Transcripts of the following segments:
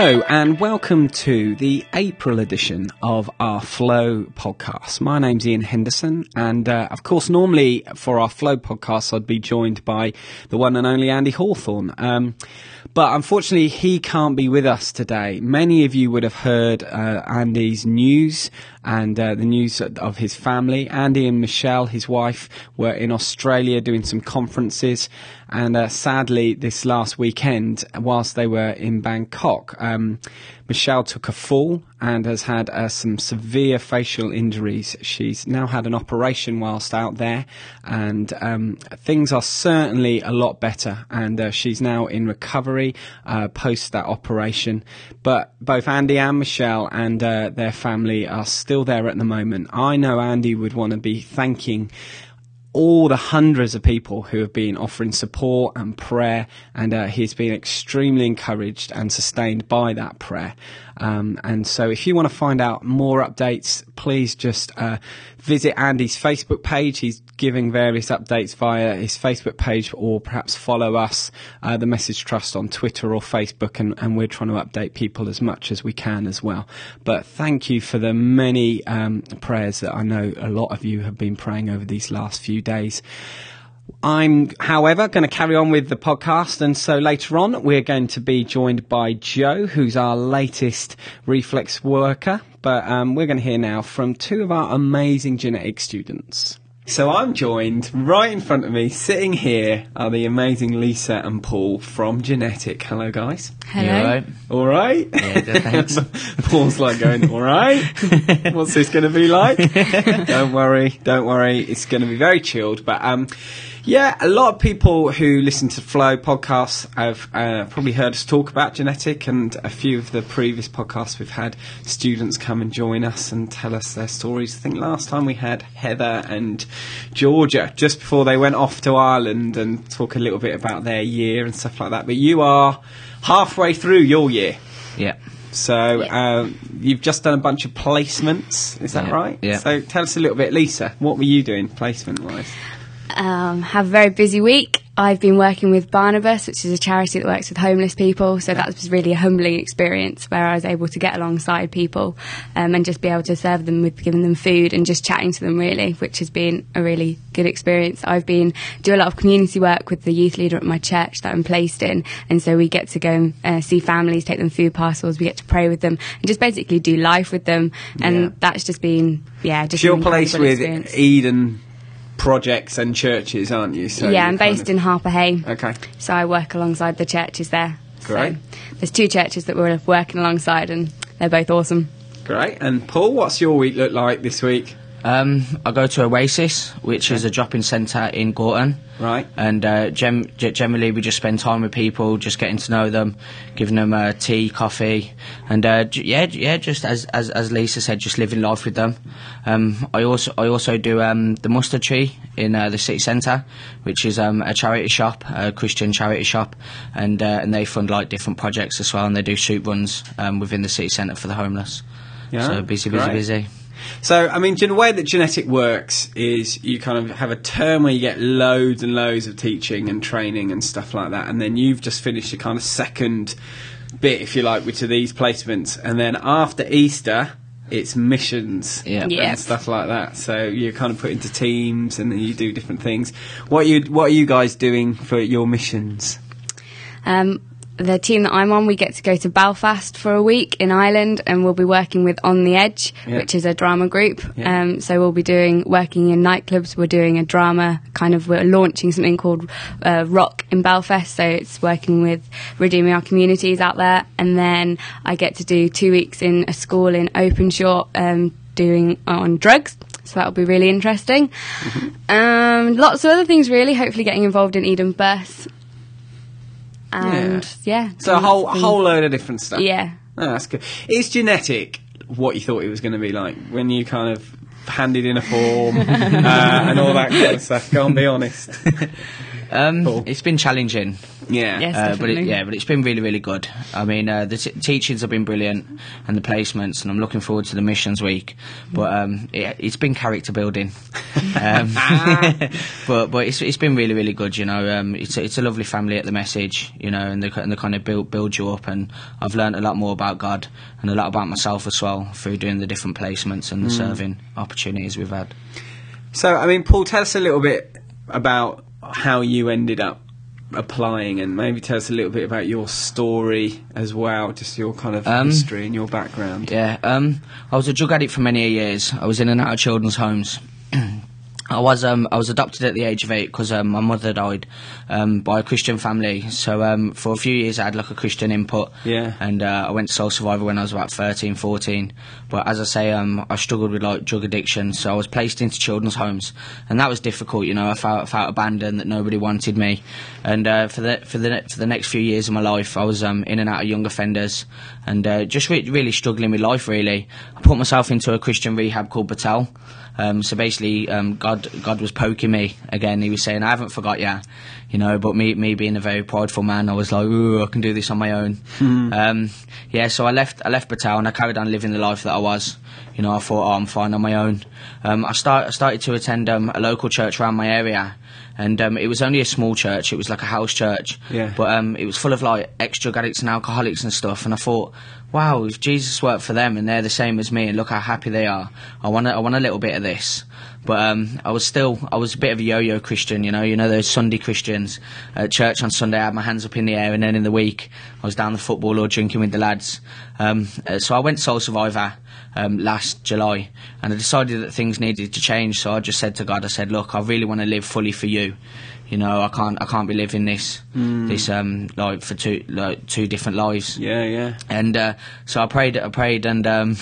Hello, and welcome to the April edition of our Flow podcast. My name's Ian Henderson, and uh, of course, normally for our Flow podcast, I'd be joined by the one and only Andy Hawthorne. Um, but unfortunately, he can't be with us today. Many of you would have heard uh, Andy's news and uh, the news of his family. Andy and Michelle, his wife, were in Australia doing some conferences, and uh, sadly, this last weekend, whilst they were in Bangkok, um, Michelle took a fall and has had uh, some severe facial injuries. She's now had an operation whilst out there, and um, things are certainly a lot better. And uh, she's now in recovery uh, post that operation. But both Andy and Michelle and uh, their family are still there at the moment. I know Andy would want to be thanking all the hundreds of people who have been offering support and prayer, and uh, he's been extremely encouraged and sustained by that prayer. Um, and so, if you want to find out more updates, please just uh, visit Andy's Facebook page. He's giving various updates via his Facebook page, or perhaps follow us, uh, the Message Trust, on Twitter or Facebook, and, and, we're trying to update people as much as we can as well. But thank you for the many um, prayers that I know a lot of you have been praying over these last few days. I'm, however, going to carry on with the podcast, and so later on we're going to be joined by Jo, who's our latest reflex worker. But um, we're going to hear now from two of our amazing Genetik students. So I'm joined right in front of me, sitting here, are the amazing Lisa and Paul from Genetik. Hello, guys. Hello. All right. Yeah, thanks. Paul's like going, all right. What's this going to be like? don't worry, don't worry. It's going to be very chilled. But um, yeah, a lot of people who listen to Flow podcasts have uh, probably heard us talk about Genetik, and a few of the previous podcasts we've had students come and join us and tell us their stories. I think last time we had Heather and Georgia just before they went off to Ireland and talk a little bit about their year and stuff like that. But you are halfway through your year. Yeah. So um, you've just done a bunch of placements, is that Yeah, right? yeah. So tell us a little bit, Lisa. What were you doing placement wise? Um, have a very busy week. I've been working with Barnabas, which is a charity that works with homeless people. So that was really a humbling experience where I was able to get alongside people um, and just be able to serve them with giving them food and just chatting to them really, which has been a really good experience. I've been do a lot of community work with the youth leader at my church that I'm placed in, and so we get to go and uh, see families, take them food parcels, we get to pray with them, and just basically do life with them. And Yeah. that's just been yeah, just your place with experience. Eden projects and churches, aren't you? So yeah, I'm based of- in Harpurhey. Okay. So I work alongside the churches there. Great. So there's two churches that we're working alongside, and they're both awesome. Great. And Paul, what's your week look like this week? Um, I go to Oasis, which is a drop-in centre in Gorton. Right. And uh, gem- generally, we just spend time with people, just getting to know them, giving them uh, tea, coffee, and uh, j- yeah, yeah, just as, as as Lisa said, just living life with them. Um, I also I also do um, the Mustard Tree in uh, the city centre, which is um, a charity shop, a Christian charity shop, and uh, and they fund like different projects as well, and they do soup runs um, within the city centre for the homeless. Yeah, so busy, busy, great. busy. So, I mean, the way that Genetik works is you kind of have a term where you get loads and loads of teaching and training and stuff like that, and then you've just finished your kind of second bit, if you like, which are these placements, and then after Easter, it's missions Yeah. and Yeah. stuff like that. So you're kind of put into teams, and then you do different things. What are you What are you guys doing for your missions? Um, the team that I'm on, we get to go to Belfast for a week in Ireland, and we'll be working with On the Edge, Yeah. which is a drama group. Yeah. Um, so we'll be doing working in nightclubs. We're doing a drama kind of. We're launching something called uh, Rock in Belfast. So it's working with redeeming our communities out there, and then I get to do two weeks in a school in Openshaw, um, doing on drugs. So that'll be really interesting. Um, lots of other things, really. Hopefully, getting involved in Eden Bus. And yeah, So a whole lots whole load of different stuff. Yeah. Oh, that's good. Is Genetik what you thought it was going to be like when you kind of handed in a form uh, and all that kind of stuff? Go on, be honest. Um, Paul? it's been challenging. Yeah. Yes. Uh, but it, yeah, but it's been really, really good. I mean, uh, the t- teachings have been brilliant, and the placements, and I'm looking forward to the missions week. But um, it, it's been character building. um, but but it's, it's been really, really good. You know, um, it's a, it's a lovely family at the message. You know, and they and they kind of build build you up, and I've learned a lot more about God and a lot about myself as well through doing the different placements and the serving opportunities we've had. So, I mean, Paul, tell us a little bit about how you ended up applying, and maybe tell us a little bit about your story as well, just your kind of Um, history and your background. Yeah, um, I was a drug addict for many years. I was in and out of children's homes. I was um, I was adopted at the age of eight because um, my mother died um, by a Christian family. So um, for a few years I had like a Christian input. Yeah. And uh, I went to Soul Survivor when I was about 13, 14. But as I say, um, I struggled with like drug addiction, so I was placed into children's homes, and that was difficult. You know, I felt, I felt abandoned, that nobody wanted me. And uh, for the for the for the next few years of my life, I was um, in and out of young offenders, and uh, just re- really struggling with life. Really, I put myself into a Christian rehab called Betel. Um, so basically, um, God, God was poking me again. He was saying, "I haven't forgot you," you know. But me, me being a very prideful man, I was like, "Ooh, I can do this on my own." Um, yeah, so I left, I left Betel and I carried on living the life that I was. You know, I thought, "Oh, I'm fine on my own." Um, I start, I started to attend um, a local church around my area, and um, it was only a small church. It was like a house church, Yeah. but um, it was full of like ex drug addicts and alcoholics and stuff. And I thought, wow, if Jesus worked for them and they're the same as me, and look how happy they are, I want, I want a little bit of this. But um, I was still, I was a bit of a yo-yo Christian, you know, you know those Sunday Christians. At church on Sunday, I had my hands up in the air, and then in the week, I was down the football or drinking with the lads. Um, uh, so I went Soul Survivor um, last July, and I decided that things needed to change. So I just said to God, I said, look, I really want to live fully for you. You know, I can't, I can't be living this, this um, like for two, like two different lives. Yeah, yeah. And uh, so I prayed, I prayed, and um,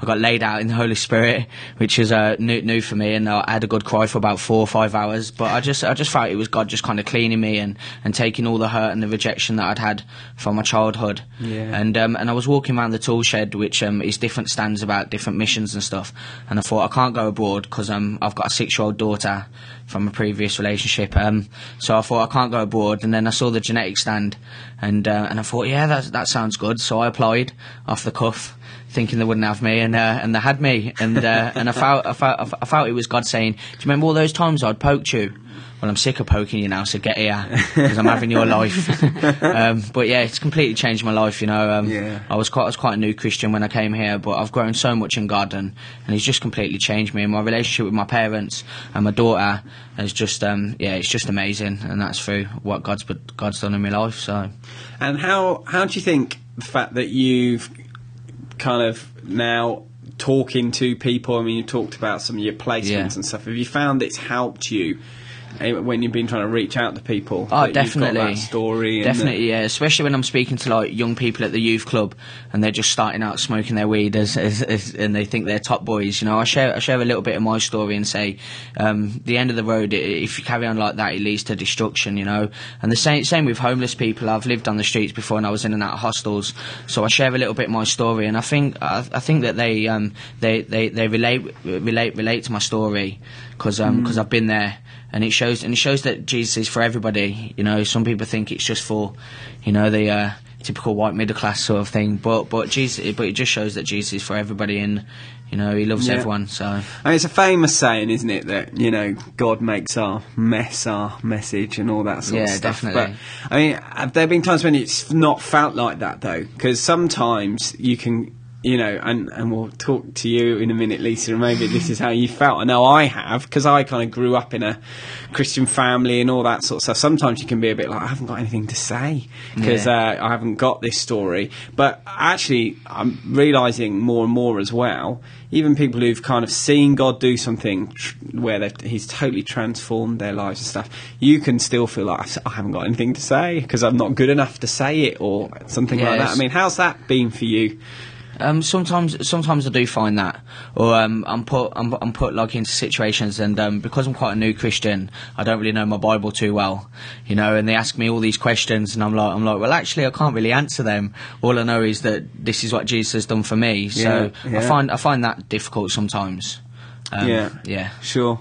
I got laid out in the Holy Spirit, which is uh, new, new for me. And I had a good cry for about four or five hours. But I just, I just felt it was God just kind of cleaning me and, and taking all the hurt and the rejection that I'd had from my childhood. Yeah. And um, and I was walking around the tool shed, which um, is different stands about different missions and stuff. And I thought I can't go abroad because um, I've got a six-year-old daughter from a previous relationship. Um, so I thought I can't go abroad. And then I saw the Genetik stand, and uh, and I thought, yeah, that that sounds good. So I applied off the cuff. Thinking they wouldn't have me, and uh, and they had me, and uh, and I felt I felt I felt it was God saying, "Do you remember all those times I'd poked you?" Well, I'm sick of poking you now, so get here because I'm having your life. um, but yeah, it's completely changed my life. You know, um, Yeah. I was quite I was quite a new Christian when I came here, but I've grown so much in God, and, and He's just completely changed me. And my relationship with my parents and my daughter is just um, yeah, it's just amazing, and that's through what God's God's done in my life. So And how how do you think the fact that you've kind of now talking to people? I mean, you talked about some of your placements Yeah. and stuff. Have you found it's helped you when you've been trying to reach out to people? Oh, that you've got definitely. story. and Definitely, yeah. Especially when I'm speaking to like young people at the youth club and they're just starting out smoking their weed as, as, as and they think they're top boys. You know, I share I share a little bit of my story and say, um, the end of the road. If you carry on like that, it leads to destruction. You know, and the same same with homeless people. I've lived on the streets before and I was in and out of hostels, so I share a little bit of my story. And I think I, I think that they um, they, they they relate relate relate to my story because because I've been there and it shows and it shows that Jesus is for everybody. You know, some people think it's just for, you know, the uh, typical white middle class sort of thing. But but Jesus, but it just shows that Jesus is for everybody, and you know, He loves Yeah. everyone. So I mean, it's a famous saying, isn't it, that you know God makes our mess our message and all that sort of Yeah, stuff. definitely. But I mean, have there have been times when it's not felt like that though? Because sometimes you can, you know, and and we'll talk to you in a minute, Lisa, and maybe this is how you felt. I know I have because I kind of grew up in a Christian family and all that sort of stuff. Sometimes you can be a bit like, I haven't got anything to say because Yeah. uh, I haven't got this story. But actually, I'm realizing more and more as well. Even people who've kind of seen God do something tr- where He's totally transformed their lives and stuff, you can still feel like I haven't got anything to say because I'm not good enough to say it or something like that. I mean, how's that been for you? Um, sometimes, sometimes I do find that, or um, I'm put, I'm, I'm put like into situations, and um, because I'm quite a new Christian, I don't really know my Bible too well, you know. And they ask me all these questions, and I'm like, I'm like, well, actually, I can't really answer them. All I know is that this is what Jesus has done for me. So Yeah, yeah. I find, I find that difficult sometimes. Um, Yeah. yeah. Sure.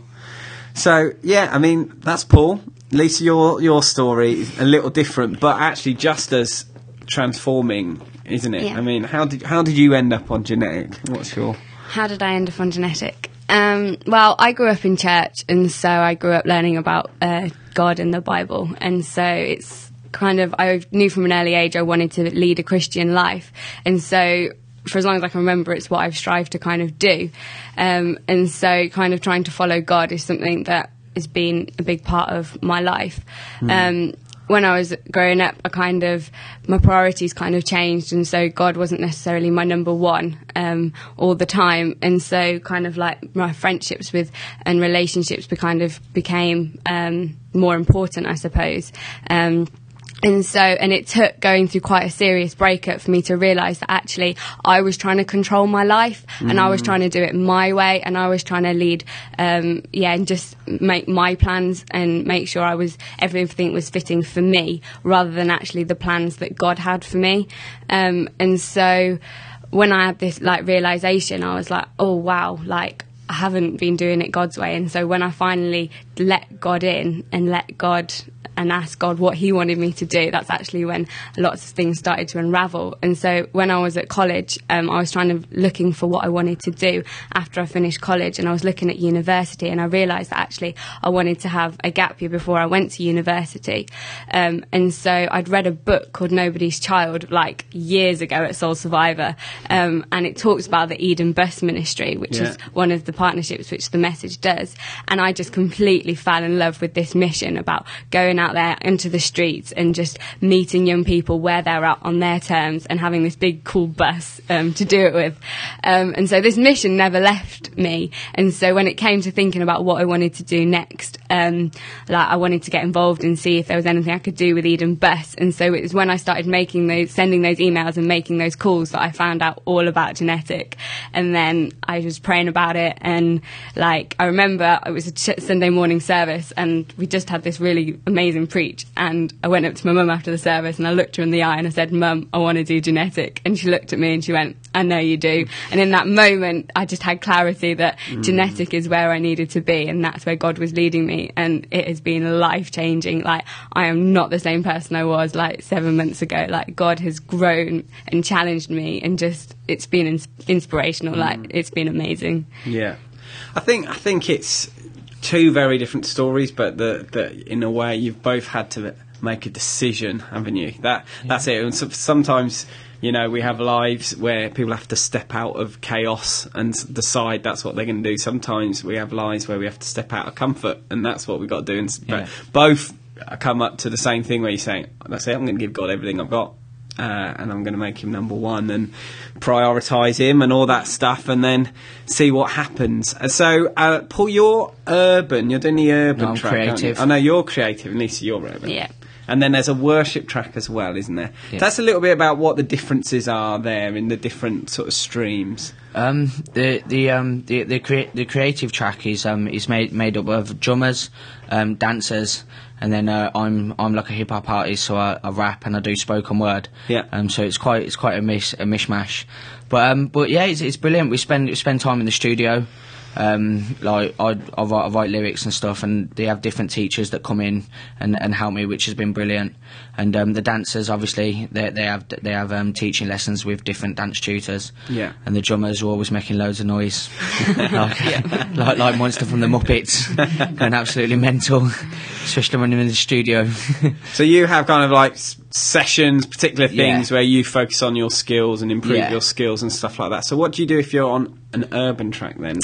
So yeah, I mean that's Paul. Lisa, your your story is a little different, but actually just as transforming, isn't it? Yeah. I mean, how did how did you end up on Genetik? What's your How did I end up on Genetik? Um, well, I grew up in church, and so I grew up learning about uh, God and the Bible, and so it's kind of I knew from an early age I wanted to lead a Christian life, and so for as long as I can remember, it's what I've strived to kind of do, um, and so kind of trying to follow God is something that has been a big part of my life. Um, when I was growing up, I kind of my priorities kind of changed, and so God wasn't necessarily my number one um, all the time, and so kind of like my friendships with and relationships be kind of became um, more important, I suppose. Um, and so, and it took going through quite a serious breakup for me to realise that actually I was trying to control my life and I was trying to do it my way and I was trying to lead, um, yeah, and just make my plans and make sure I was, everything was fitting for me rather than actually the plans that God had for me. Um, and so when I had this like realisation, I was like, oh wow, like, I haven't been doing it God's way. And so when I finally let God in and let God and ask God what He wanted me to do, that's actually when lots of things started to unravel. And so when I was at college, um, I was trying to looking for what I wanted to do after I finished college, and I was looking at university, and I realised that actually I wanted to have a gap year before I went to university. Um, and so I'd read a book called Nobody's Child like years ago at Soul Survivor, um, and it talks about the Eden Bus Ministry, which Yeah. is one of the partnerships which the message does. And I just completely fell in love with this mission about going out there into the streets and just meeting young people where they're at on their terms and having this big cool bus um, to do it with. Um, and so this mission never left me. And so when it came to thinking about what I wanted to do next, um, like I wanted to get involved and see if there was anything I could do with Eden Bus. And so it was when I started making those, sending those emails and making those calls that I found out all about Genetik. And then I was praying about it. And like, I remember it was a ch- Sunday morning service and we just had this really amazing preach. And I went up to my mum after the service and I looked her in the eye and I said, Mum, I want to do Genetik. And she looked at me and she went, I know you do. And in that moment, I just had clarity that mm. Genetik is where I needed to be and that's where God was leading me. And it has been life changing. Like, I am not the same person I was like seven months ago. Like, God has grown and challenged me and just, it's been ins- inspirational. Like, mm. it's been amazing. Yeah, I think I think it's two very different stories, but the, the in a way you've both had to make a decision, haven't you? That that's it. And so, sometimes you know we have lives where people have to step out of chaos and decide that's what they're going to do. Sometimes we have lives where we have to step out of comfort, and that's what we've got to do. And Yeah. but both come up to the same thing where you're saying, "That's it. I'm going to give God everything I've got." Uh, and I'm going to make him number one and prioritise him and all that stuff, and then see what happens. So, uh, Paul, you're urban. You're doing the urban No, I'm track. creative. I know you're creative, and Lisa, you're urban. Yeah. And then there's a worship track as well, isn't there? Yeah. That's a little bit about what the differences are there in the different sort of streams. Um, the the um the the, crea- the creative track is um is made made up of drummers, um, dancers, and then uh, I'm I'm like a hip hop artist, so I, I rap and I do spoken word. Yeah. Um, so it's quite it's quite a mish a mishmash, but um but yeah it's, it's brilliant. We spend we spend time in the studio. Um, like I, I, write, I write lyrics and stuff, and they have different teachers that come in and, and help me, which has been brilliant. And um, the dancers, obviously, they, they have they have um, teaching lessons with different dance tutors. Yeah. And the drummers are always making loads of noise, like, like like Monster from the Muppets, going absolutely mental, especially when I'm in the studio. So you have kind of like sessions, particular things Yeah. where you focus on your skills and improve Yeah. your skills and stuff like that. So what do you do if you're on an urban track then?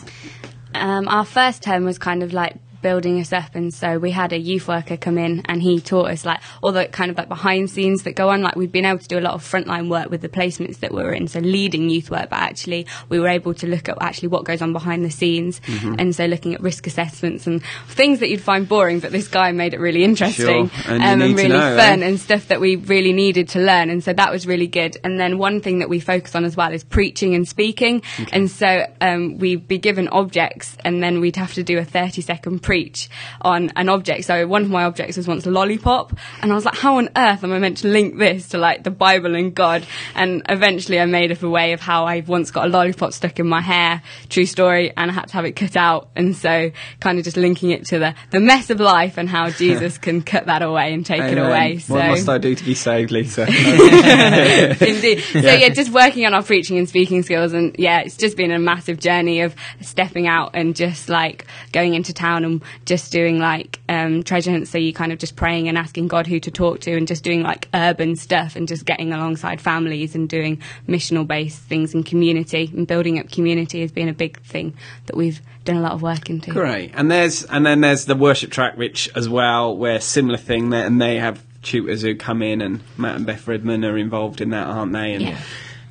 Um, our first term was kind of like building us up. And so we had a youth worker come in and he taught us like all the kind of like behind scenes that go on. Like we've been able to do a lot of frontline work with the placements that we were in. So leading youth work but actually we were able to look at actually what goes on behind the scenes and so looking at risk assessments and things that you'd find boring but this guy made it really interesting Sure, and um, and really know, fun eh? and stuff that we really needed to learn. And so that was really good. And then one thing that we focus on as well is preaching and speaking. And so um, we'd be given objects and then we'd have to do a 30 second preach on an object. So one of my objects was once a lollipop, and I was like, how on earth am I meant to link this to like the Bible and God? And eventually I made up a way of how I once got a lollipop stuck in my hair, true story, and I had to have it cut out. And so kind of just linking it to the, the mess of life and how Jesus can cut that away and take it away. So. What must I do to be saved, Lisa? Indeed. So yeah, just working on our preaching and speaking skills, and yeah, it's just been a massive journey of stepping out and just like going into town and just doing like um, treasure hunts. So you kind of just praying and asking God who to talk to, and just doing like urban stuff and just getting alongside families and doing missional based things in community and building up community has been a big thing that we've done a lot of work into. Great. And there's and then there's the worship track, which as well, where similar thing there, and they have tutors who come in, and Matt and Beth Redman are involved in that, aren't they? And Yeah.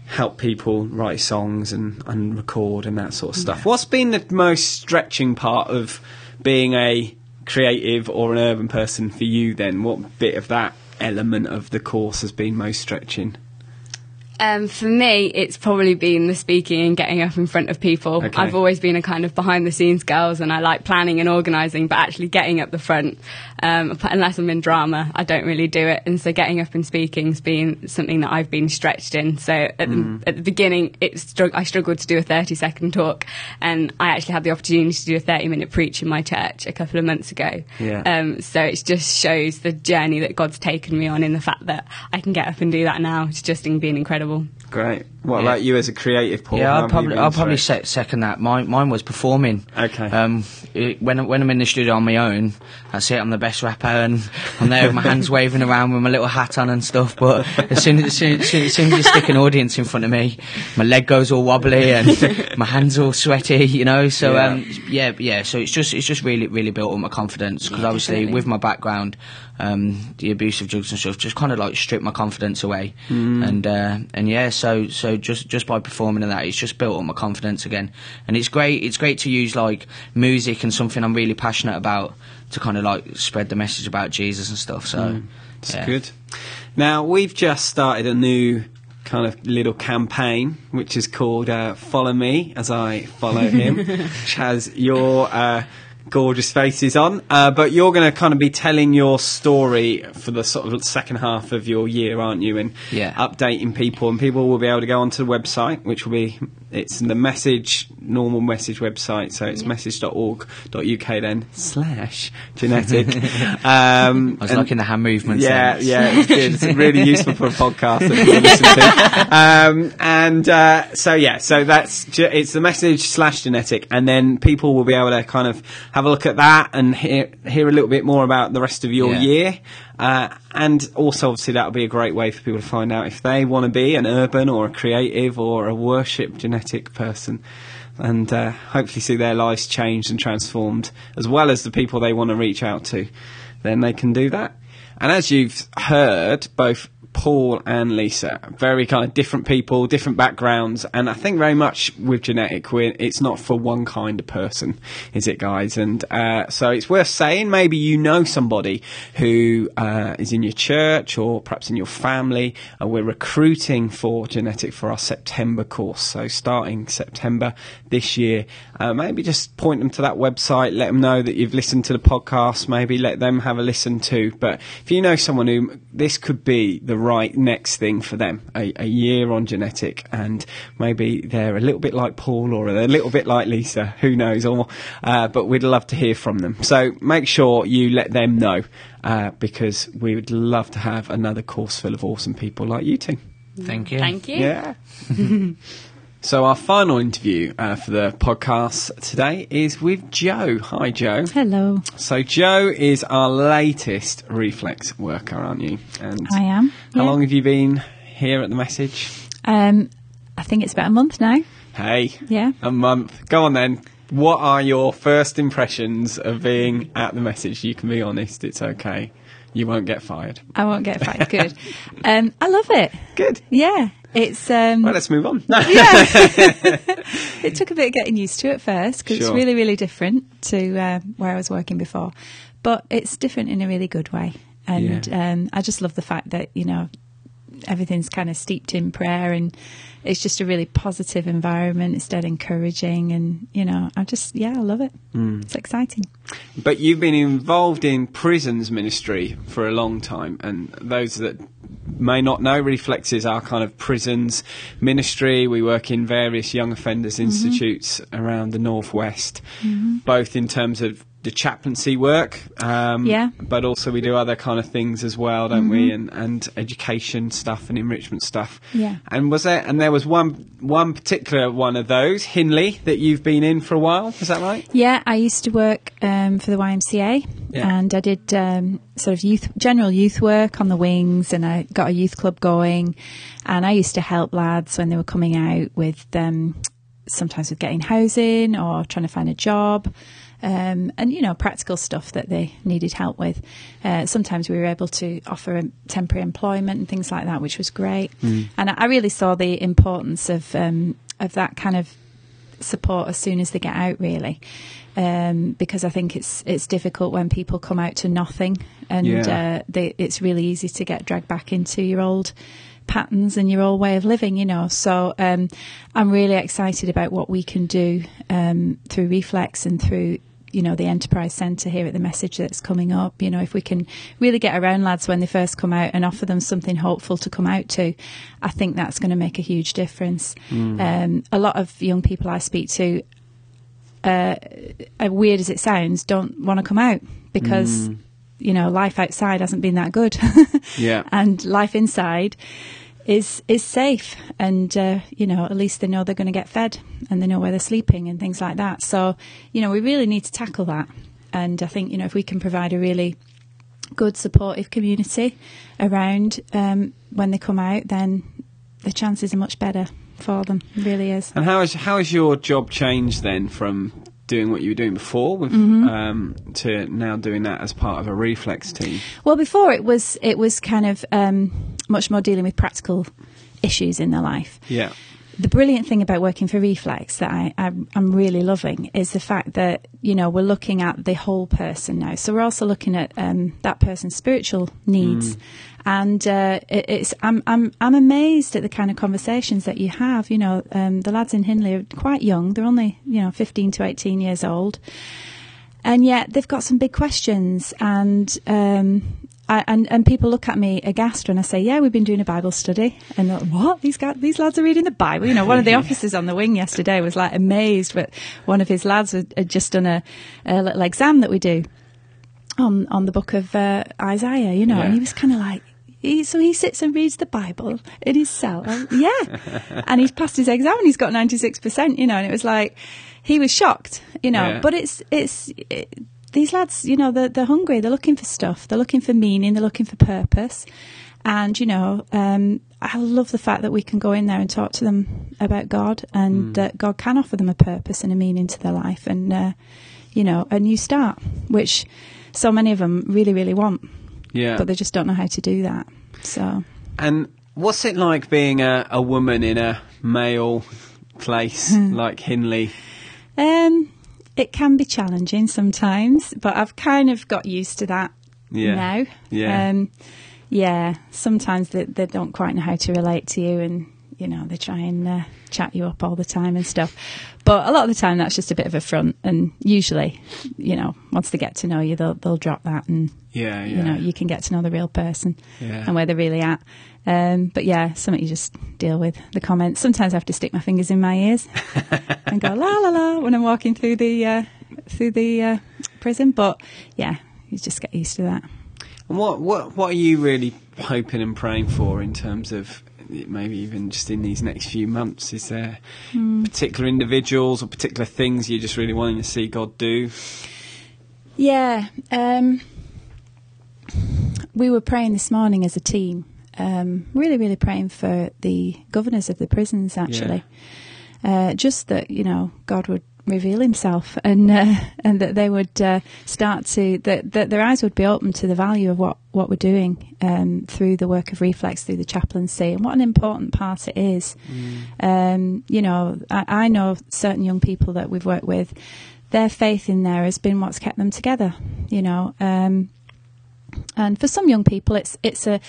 help people write songs and, and record and that sort of stuff. What's been the most stretching part of being a creative or an urban person for you then? What bit of that element of the course has been most stretching? Um, for me, it's probably been the speaking and getting up in front of people. Okay. I've always been a kind of behind the scenes girls, and I like planning and organising, but actually getting up the front, um, unless I'm in drama, I don't really do it. And so getting up and speaking's been something that I've been stretched in. So at, Mm. the, at the beginning, it strugg- I struggled to do a 30 second talk, and I actually had the opportunity to do a 30 minute preach in my church a couple of months ago. Yeah. Um, so it just shows the journey that God's taken me on in the fact that I can get up and do that now. It's just been incredible incredible. Great. What Yeah. about you as a creative, Paul? Yeah, I'll probably I'll probably se- second that. Mine mine was performing. Okay. Um, it, when when I'm in the studio on my own, that's it. I'm the best rapper, and I'm there with my hands waving around with my little hat on and stuff. But as soon as, as, soon, as, soon, as soon as you stick an audience in front of me, my leg goes all wobbly and my hands all sweaty. You know. So Yeah. um, yeah, yeah. So it's just it's just really really built up my confidence because Yeah, obviously definitely. with my background, um, the abuse of drugs and stuff just kind of like stripped my confidence away. And uh, and yeah, so so just just by performing in that, it's just built up my confidence again. And it's great. It's great to use like music and something I'm really passionate about to kind of like spread the message about Jesus and stuff. So It's yeah. good. Now we've just started a new kind of little campaign, which is called uh, "Follow Me as I Follow Him," which has your uh, gorgeous faces on. Uh, but you're going to kind of be telling your story for the sort of second half of your year, aren't you? And Yeah. updating people, and people will be able to go onto the website, which will be it's the message normal message website. So it's message.org.uk then slash Genetik. um, I was liking the hand movements. yeah, yeah, it's good. It's really useful for a podcast that people listen to. Um, and uh, so yeah, so that's ju- it's the message slash Genetik, and then people will be able to kind of have a look at that and hear hear a little bit more about the rest of your Yeah. year. Uh, and also, obviously, that'll be a great way for people to find out if they want to be an urban or a creative or a worship Genetik person. And uh, hopefully see their lives changed and transformed, as well as the people they want to reach out to. Then they can do that. And as you've heard, both Paul and Lisa, very kind of different people, different backgrounds, and I think very much with Genetik, it's not for one kind of person, is it, guys? And uh, so it's worth saying maybe you know somebody who uh, is in your church or perhaps in your family, and we're recruiting for Genetik for our September course. So starting September this year, uh, maybe just point them to that website, let them know that you've listened to the podcast, maybe let them have a listen too. But if you know someone who this could be the right next thing for them, a, a year on Genetik, and maybe they're a little bit like Paul or a little bit like Lisa, who knows, or uh, but we'd love to hear from them. So make sure you let them know uh, because we would love to have another course full of awesome people like you two. Thank you. Thank you. Yeah. so our final interview uh, for the podcast today is with Jo. Hi, Jo. Hello, So Jo is our latest reflex worker, aren't you? And I am. How yeah. long have you been here at the message? Um, I think it's about a month now. Hey, Yeah. a month. Go on then. What are your first impressions of being at the message? You can be honest. It's okay. You won't get fired. I won't get fired. Good. Um, I love it. Good. Yeah, it's. Um, Well, let's move on. yeah. it took a bit of getting used to at first because Sure. it's really, really different to um, where I was working before. But it's different in a really good way. And Yeah. um, I just love the fact that, you know, everything's kind of steeped in prayer and it's just a really positive environment. It's dead encouraging. And, you know, I just, yeah, I love it. Mm. It's exciting. But you've been involved in prisons ministry for a long time, and those that may not know, Reflex is our kind of prisons ministry. We work in various young offenders Mm-hmm. institutes around the northwest, both in terms of the chaplaincy work, um, Yeah. Mm-hmm. but also we do other kind of things as well, don't we? And and education stuff and enrichment stuff. Yeah. And was there? And there was one one particular one of those, Hindley, that you've been in for a while. Is that right? Yeah, I used to work um, for the YMCA, Yeah. and I did um, sort of youth, general youth work on the wings, and I got a youth club going, and I used to help lads when they were coming out with um, sometimes with getting housing or trying to find a job. Um, and you know practical stuff that they needed help with. Uh, sometimes we were able to offer temporary employment and things like that, which was great. And I, I really saw the importance of um, of that kind of support as soon as they get out, really, um, because I think it's it's difficult when people come out to nothing, and Yeah. uh, they, it's really easy to get dragged back into your old patterns and your old way of living, you know. So um, I'm really excited about what we can do um, through Reflex and through. You know, the Enterprise Centre here at the message that's coming up. You know, if we can really get around lads when they first come out and offer them something hopeful to come out to, I think that's going to make a huge difference. Um, a lot of young people I speak to uh, as weird as it sounds, don't want to come out because you know life outside hasn't been that good, Yeah. and life inside is is safe, and uh, you know at least they know they're going to get fed and they know where they're sleeping and things like that. So you know we really need to tackle that, and I think you know if we can provide a really good supportive community around um, when they come out, then the chances are much better for them. It really is. And how has how has your job changed then from doing what you were doing before with, Mm-hmm. um, to now doing that as part of a reflex team? Well, before it was it was kind of um, much more dealing with practical issues in their life. Yeah. The brilliant thing about working for Reflex that I, I, I'm really loving is the fact that you know we're looking at the whole person now. So we're also looking at um, that person's spiritual needs, and uh, it, it's I'm I'm I'm amazed at the kind of conversations that you have. You know, um, the lads in Hindley are quite young; they're only you know 15 to 18 years old, and yet they've got some big questions and um I, and and people look at me aghast when I say, "Yeah, we've been doing a Bible study." And they're like, what? These guys, these lads are reading the Bible. You know, one of the officers on the wing yesterday was like amazed, but one of his lads had, had just done a, a little exam that we do on on the book of uh, Isaiah. You know, Yeah. and he was kind of like. He, so he sits and reads the Bible in his cell. Yeah. and he's passed his exam and he's got 96%, you know, and it was like, he was shocked, you know, Yeah. but it's, it's, it, these lads, you know, they're, they're hungry. They're looking for stuff. They're looking for meaning. They're looking for purpose. And, you know, um, I love the fact that we can go in there and talk to them about God and that God can offer them a purpose and a meaning to their life and, uh, you know, a new start, which so many of them really, really want, Yeah. but they just don't know how to do that. So, And what's it like being a, a woman in a male place Hmm. like Hindley? um, it can be challenging sometimes, but I've kind of got used to that Yeah. now. Yeah. Um, yeah, sometimes they, they don't quite know how to relate to you and, you know, they try and uh, chat you up all the time and stuff. But a lot of the time that's just a bit of a front and usually, you know, once they get to know you, they'll, they'll drop that and, Yeah, yeah. you know, you can get to know the real person Yeah. and where they're really at. Um, but yeah, something you just deal with the comments. Sometimes I have to stick my fingers in my ears and go la la la when I'm walking through the uh, through the uh, prison. But yeah, you just get used to that. And what what what are you really hoping and praying for in terms of maybe even just in these next few months? Is there Hmm. particular individuals or particular things you're just really wanting to see God do? Yeah, um, we were praying this morning as a team. Um, really, really praying for the governors of the prisons. Actually, uh, just that you know God would reveal Himself and uh, and that they would uh, start to that, that their eyes would be open to the value of what what we're doing um, through the work of Reflex, through the chaplaincy, and what an important part it is. Um, you know, I, I know certain young people that we've worked with. Their faith in there has been what's kept them together. You know, um, and for some young people, it's it's a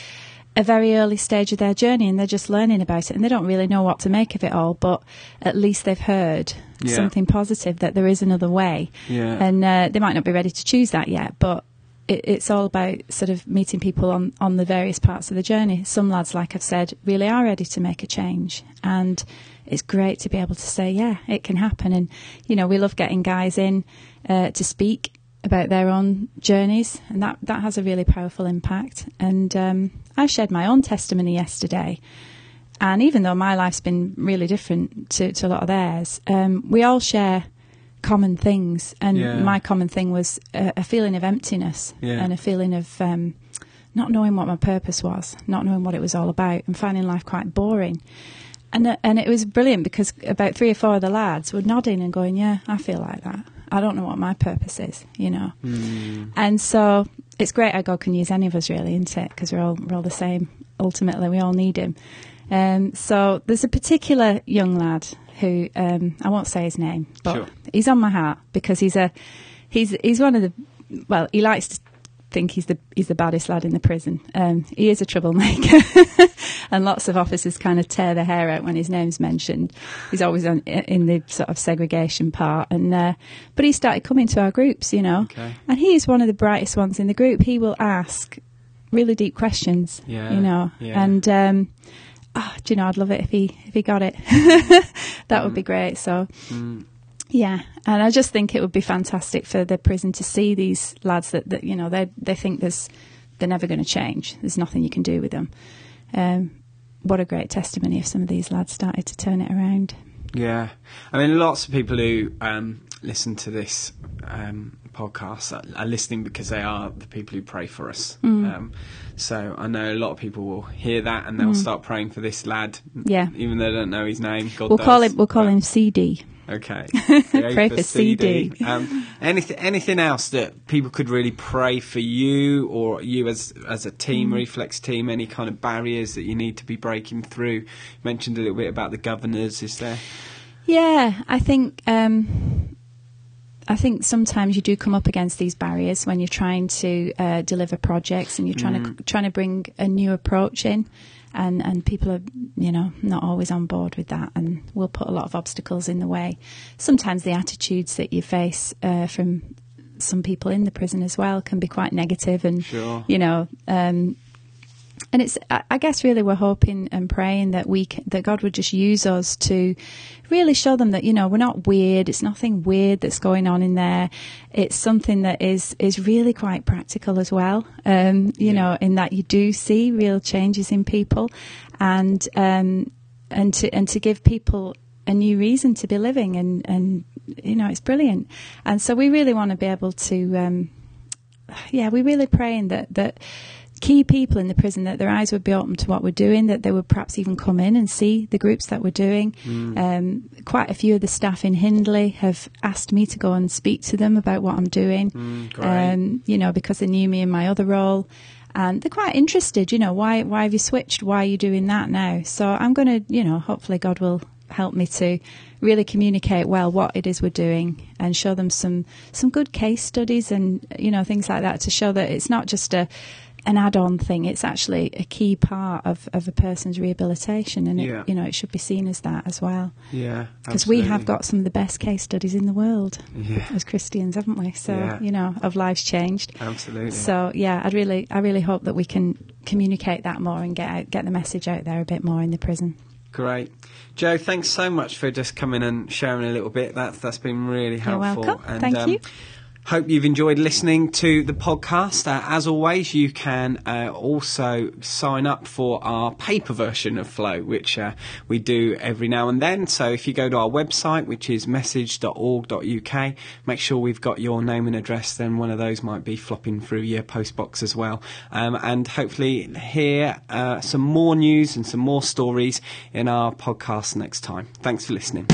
a very early stage of their journey and they're just learning about it and they don't really know what to make of it all, but at least they've heard Yeah. something positive that there is another way. Yeah. And uh, they might not be ready to choose that yet, but it, it's all about sort of meeting people on, on the various parts of the journey. Some lads, like I've said, really are ready to make a change. And it's great to be able to say, yeah, it can happen. And, you know, we love getting guys in uh, to speak about their own journeys, and that, that has a really powerful impact. And um, I shared my own testimony yesterday. And even though my life's been really different to, to a lot of theirs, um, we all share common things. And Yeah. my common thing was a, a feeling of emptiness Yeah. and a feeling of um, not knowing what my purpose was, not knowing what it was all about, and finding life quite boring. And uh, and it was brilliant because about three or four of the lads were nodding and going, "Yeah, I feel like that. I don't know what my purpose is, you know." And so it's great how God can use any of us, really, isn't it? Because we're all we're all the same. Ultimately, we all need Him. Um, so there's a particular young lad who um, I won't say his name, but Sure. he's on my heart because he's a he's he's one of the well, he likes to think he's the he's the baddest lad in the prison. Um, he is a troublemaker, and lots of officers kind of tear their hair out when his name's mentioned. He's always on, in the sort of segregation part, and uh, but he started coming to our groups, you know, Okay. and he is one of the brightest ones in the group. He will ask really deep questions, Yeah, you know, yeah. and. Um, Oh, do you know? I'd love it if he if he got it. that would be great. So, Mm. Yeah, and I just think it would be fantastic for the prison to see these lads that, that you know they they think there's they're never going to change. There's nothing you can do with them. Um, what a great testimony if some of these lads started to turn it around. Yeah, I mean, lots of people who um, listen to this um, podcast are, are listening because they are the people who pray for us. Mm. Um, so I know a lot of people will hear that and they'll start praying for this lad. Mm. Yeah. even though they don't know his name. God We'll call him we'll call but- him CD. Okay. Pray for CD. Um, anything, anything else that people could really pray for you or you as as a Mm. team, Reflex team? Any kind of barriers that you need to be breaking through? You mentioned a little bit about the governors. Is there? Yeah, I think um, I think sometimes you do come up against these barriers when you're trying to uh, deliver projects and you're trying to trying to bring a new approach in, and and people are you know not always on board with that, and will put a lot of obstacles in the way. Sometimes the attitudes that you face uh, from some people in the prison as well can be quite negative, and Sure. you know. Um, and it's I guess really we're hoping and praying that we that God would just use us to really show them that you know we're not weird. It's nothing weird that's going on in there. It's something that is is really quite practical as well. Um you Yeah. know in that you do see real changes in people and um and to and to give people a new reason to be living and and you know it's brilliant. And so we really want to be able to um yeah, we're really praying that that key people in the prison that their eyes would be open to what we're doing, that they would perhaps even come in and see the groups that we're doing. Um, quite a few of the staff in Hindley have asked me to go and speak to them about what I'm doing. Mm, um, you know, because they knew me in my other role. And they're quite interested, you know, why why have you switched? Why are you doing that now? So I'm going to, you know, hopefully God will help me to really communicate well what it is we're doing and show them some some good case studies and you know things like that to show that it's not just a an add-on thing it's actually a key part of, of a person's rehabilitation and Yeah. it, you know it should be seen as that as well Yeah, because we have got some of the best case studies in the world Yeah. as Christians haven't we so Yeah. you know of lives changed Absolutely. so yeah, I'd really, I really hope that we can communicate that more and get out, get the message out there a bit more in the prison. Great, Jo. Thanks so much for just coming and sharing a little bit. That's that's been really helpful. You're welcome. And, Thank um, you. Hope you've enjoyed listening to the podcast. Uh, as always, you can uh, also sign up for our paper version of Flow, which uh, we do every now and then. So if you go to our website, which is message.org.uk, make sure we've got your name and address. Then one of those might be flopping through your postbox as well. Um, and hopefully hear uh, some more news and some more stories in our podcast next time. Thanks for listening.